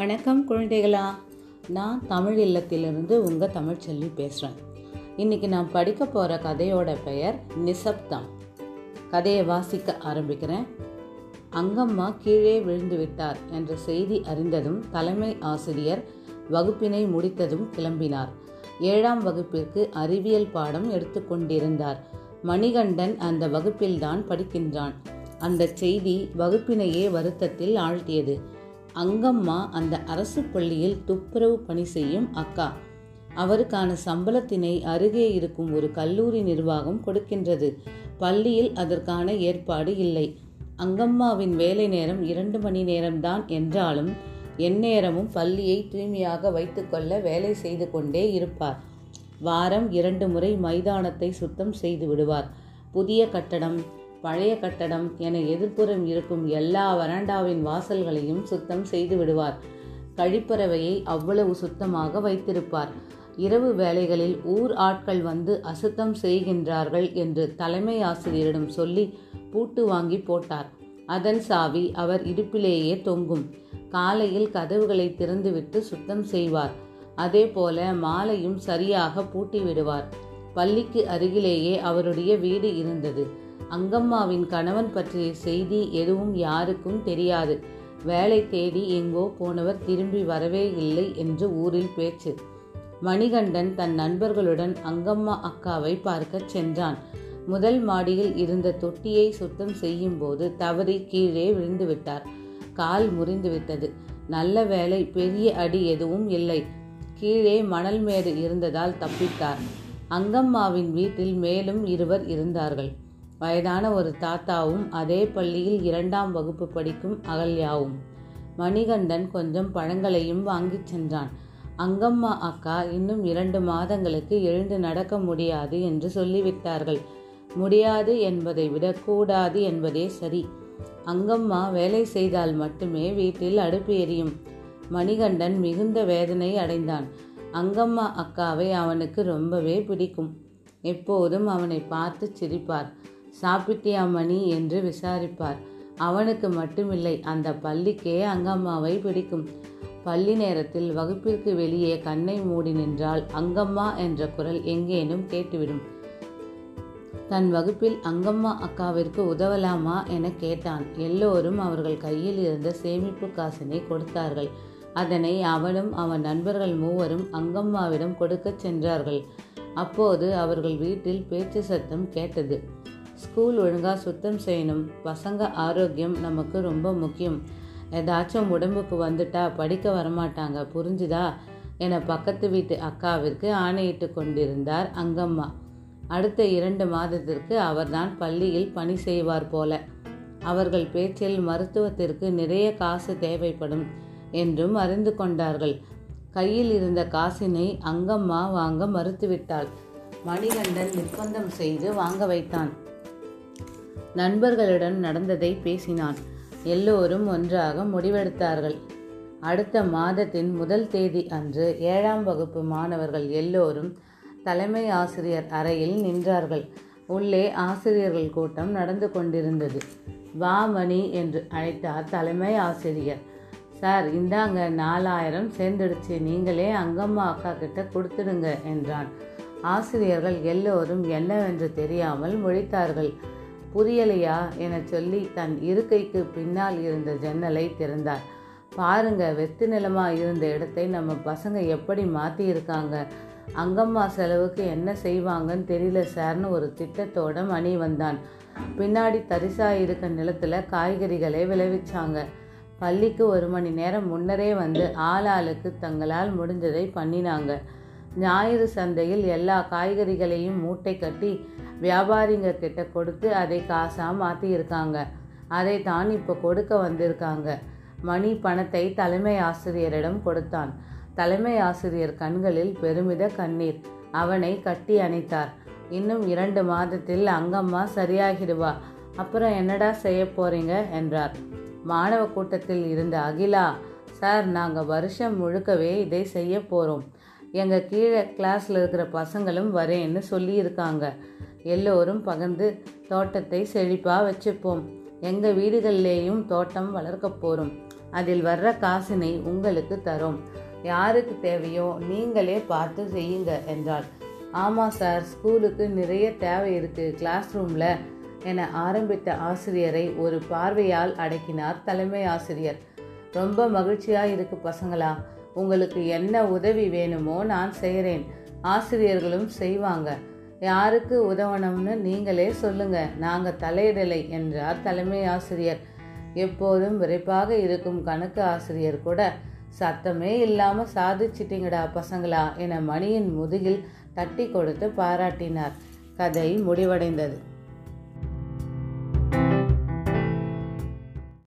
வணக்கம் குழந்தைகளா. நான் தமிழ் இல்லத்திலிருந்து உங்கள் தமிழ்ச்செல்வி பேசுகிறேன் இன்றைக்கி நான் படிக்க போகிற கதையோட பெயர் நிசப்தம். கதையை வாசிக்க ஆரம்பிக்கிறேன். அங்கம்மா கீழே விழுந்து விட்டார் என்ற செய்தி அறிந்ததும் தலைமை ஆசிரியர் வகுப்பினை முடித்ததும் கிளம்பினார். ஏழாம் வகுப்பிற்கு அறிவியல் பாடம் எடுத்துக்கொண்டிருந்தார் மணிகண்டன் அந்த வகுப்பில்தான் படிக்கின்றான். அந்த செய்தி வகுப்பினையே வருத்தத்தில் ஆழ்த்தியது. அங்கம்மா அந்த அரசு பள்ளியில் துப்புரவு பணி செய்யும் அக்கா. அவருக்கான சம்பளத்தினை அருகே இருக்கும் ஒரு கல்லூரி நிர்வாகம் கொடுக்கின்றது. பள்ளியில் அதற்கான ஏற்பாடு இல்லை. அங்கம்மாவின் வேலை நேரம் இரண்டு மணி நேரம்தான் என்றாலும் எந்நேரமும் பள்ளியை தூய்மையாக வைத்துக்கொள்ள வேலை செய்து கொண்டே இருப்பார். வாரம் இரண்டு முறை மைதானத்தை சுத்தம் செய்து விடுவார். புதிய கட்டடம் பழைய கட்டடம் என எதிர்ப்புறம் இருக்கும் எல்லா வராண்டாவின் வாசல்களையும் சுத்தம் செய்து விடுவார். கழிப்பறவையை அவ்வளவு சுத்தமாக வைத்திருப்பார். இரவு வேளைகளில் ஊர் ஆட்கள் வந்து அசுத்தம் செய்கின்றார்கள் என்று தலைமை ஆசிரியரிடம் சொல்லி பூட்டு வாங்கி போட்டார். அதன் சாவி அவர் இடுப்பிலேயே தொங்கும். காலையில் கதவுகளை திறந்துவிட்டு சுத்தம் செய்வார். அதே போல மாலையும் சரியாக பூட்டி விடுவார். பள்ளிக்கு அருகிலேயே அவருடைய வீடு இருந்தது. அங்கம்மாவின் கணவன் பற்றிய செய்தி எதுவும் யாருக்கும் தெரியாது. வேலை தேடி எங்கோ போனவர் திரும்பி வரவே இல்லை என்று ஊரில் பேச்சு. மணிகண்டன் தன் நண்பர்களுடன் அங்கம்மா அக்காவை பார்க்கச் சென்றான். முதல் மாடியில் இருந்த தொட்டியை சுத்தம் செய்யும் போது தவறி கீழே விழுந்து விட்டார் கால் முறிந்துவிட்டது. நல்ல வேலை பெரிய அடி எதுவும் இல்லை. கீழே மணல் மேடு இருந்ததால் தப்பித்தார். அங்கம்மாவின் வீட்டில் மேலும் இருவர் இருந்தார்கள். வயதான ஒரு தாத்தாவும் அதே பள்ளியில் இரண்டாம் வகுப்பு படிக்கும் அகல்யாவும். மணிகண்டன் கொஞ்சம் பழங்களையும் வாங்கிச் சென்றான். அங்கம்மா அக்கா இன்னும் இரண்டு மாதங்களுக்கு எழுந்து நடக்க முடியாது என்று சொல்லிவிட்டார்கள். முடியாது என்பதை விட கூடாது என்பதே சரி. அங்கம்மா வேலை செய்தால் மட்டுமே வீட்டில் அடுப்பு எரியும். மணிகண்டன் மிகுந்த வேதனை அடைந்தான். அங்கம்மா அக்காவை அவனுக்கு ரொம்பவே பிடிக்கும். எப்போதும் அவனை பார்த்து சிரிப்பார். சாப்பிட்டியா மணி என்று விசாரிப்பார். அவனுக்கு மட்டுமில்லை அந்த பள்ளிக்கே அங்கம்மாவை பிடிக்கும். பள்ளி நேரத்தில் வகுப்பிற்கு வெளியே கண்ணை மூடி நின்றால் அங்கம்மா என்ற குரல் எங்கேனும் கேட்டுவிடும். தன் வகுப்பில் அங்கம்மா அக்காவிற்கு உதவலாமா என கேட்டான். எல்லோரும் அவர்கள் கையில் இருந்த சேமிப்பு காசினை கொடுத்தார்கள். அதனை அவனும் அவன் நண்பர்கள் மூவரும் அங்கம்மாவிடம் கொடுக்கச் சென்றார்கள். அப்போது அவர்கள் வீட்டில் பேச்சு சத்தம் கேட்டது. ஸ்கூல் ஒழுங்காக சுத்தம் செய்யணும். பசங்க ஆரோக்கியம் நமக்கு ரொம்ப முக்கியம். ஏதாச்சும் உடம்புக்கு வந்துட்டா படிக்க வரமாட்டாங்க. புரிஞ்சுதா? என பக்கத்து வீட்டு அக்காவிற்கு ஆணையிட்டு கொண்டிருந்தார் அங்கம்மா. அடுத்த இரண்டு மாதத்திற்கு அவர்தான் பள்ளியில் பணி செய்வார் போல. அவர்கள் பேச்சில் மருத்துவத்திற்கு நிறைய காசு தேவைப்படும் என்றும் அறிந்து கொண்டார்கள். கையில் இருந்த காசினை அங்கம்மா வாங்க மறுத்துவிட்டாள். மணிகண்டன் நிர்பந்தம் செய்து வாங்க வைத்தான். நண்பர்களுடன் நடந்ததை பேசினான். எல்லோரும் ஒன்றாக முடிவெடுத்தார்கள். அடுத்த மாதத்தின் முதல் தேதி அன்று ஏழாம் வகுப்பு மாணவர்கள் எல்லோரும் தலைமை ஆசிரியர் அறையில் நின்றார்கள். உள்ளே ஆசிரியர்கள் கூட்டம் நடந்து கொண்டிருந்தது. வா மணி என்று அழைத்தார் தலைமை ஆசிரியர். சார் இந்தாங்க நாலாயிரம் சேர்ந்துடுச்சு. நீங்களே அங்கம்மா அக்கா கிட்ட கொடுத்துடுங்க என்றான். ஆசிரியர்கள் எல்லோரும் என்னவென்று தெரியாமல் முழித்தார்கள். புரியலையா என சொல்லி தன் இருக்கைக்கு பின்னால் இருந்த ஜன்னலை திறந்தார். பாருங்க வெத்து நிலமா இருந்த இடத்தை நம்ம பசங்க எப்படி மாற்றியிருக்காங்க அங்கம்மா செலவுக்கு என்ன செய்வாங்கன்னு தெரியல சார்னு ஒரு திட்டத்தோட மணி வந்தான். பின்னாடி தரிசா இருக்க நிலத்தில் காய்கறிகளை விளைவிச்சாங்க. பள்ளிக்கு ஒரு மணி நேரம் முன்னரே வந்து ஆளாளுக்கு தங்களால் முடிஞ்சதை பண்ணினாங்க. ஞாயிறு சந்தையில் எல்லா காய்கறிகளையும் மூட்டை கட்டி வியாபாரிங்க கிட்ட கொடுத்து அதை காசாக மாற்றியிருக்காங்க அதை தான் இப்போ கொடுக்க வந்திருக்காங்க. மணி பணத்தை தலைமை ஆசிரியரிடம் கொடுத்தான். தலைமை ஆசிரியர் கண்களில் பெருமித கண்ணீர். அவனை கட்டி அணைத்தார். இன்னும் இரண்டு மாதத்தில் அங்கம்மா சரியாகிடுவா. அப்புறம் என்னடா செய்ய போறீங்க? என்றார். மாணவ கூட்டத்தில் இருந்த அகிலா சார் நாங்கள் வருஷம் முழுக்கவே இதை செய்ய போகிறோம் எங்கள் கீழே கிளாஸில் இருக்கிற பசங்களும் வரேன்னு சொல்லியிருக்காங்க. எல்லோரும் பகிர்ந்து தோட்டத்தை செழிப்பாக வச்சுப்போம். எங்கள் வீடுகள்லேயும் தோட்டம் வளர்க்க போகிறோம் அதில் வர்ற காசினை உங்களுக்கு தரும். யாருக்கு தேவையோ நீங்களே பார்த்து செய்யுங்க என்றாள். ஆமாம் சார் ஸ்கூலுக்கு நிறைய தேவை இருக்குது கிளாஸ் ரூமில் என ஆரம்பித்த ஆசிரியரை ஒரு பார்வையால் அடக்கினார் தலைமை ஆசிரியர். ரொம்ப மகிழ்ச்சியாக இருக்கு பசங்களா. உங்களுக்கு என்ன உதவி வேணுமோ நான் செய்கிறேன் ஆசிரியர்களும் செய்வாங்க. யாருக்கு உதவணும்னு நீங்களே சொல்லுங்க. நாங்கள் தலையிடலை என்றார் தலைமை ஆசிரியர். எப்போதும் விரைப்பாக இருக்கும் கணக்கு ஆசிரியர் கூட சத்தமே இல்லாமல் சாதிச்சிட்டிங்கடா பசங்களா என மணியின் முதுகில் தட்டி கொடுத்து பாராட்டினார். கதை முடிவடைந்தது.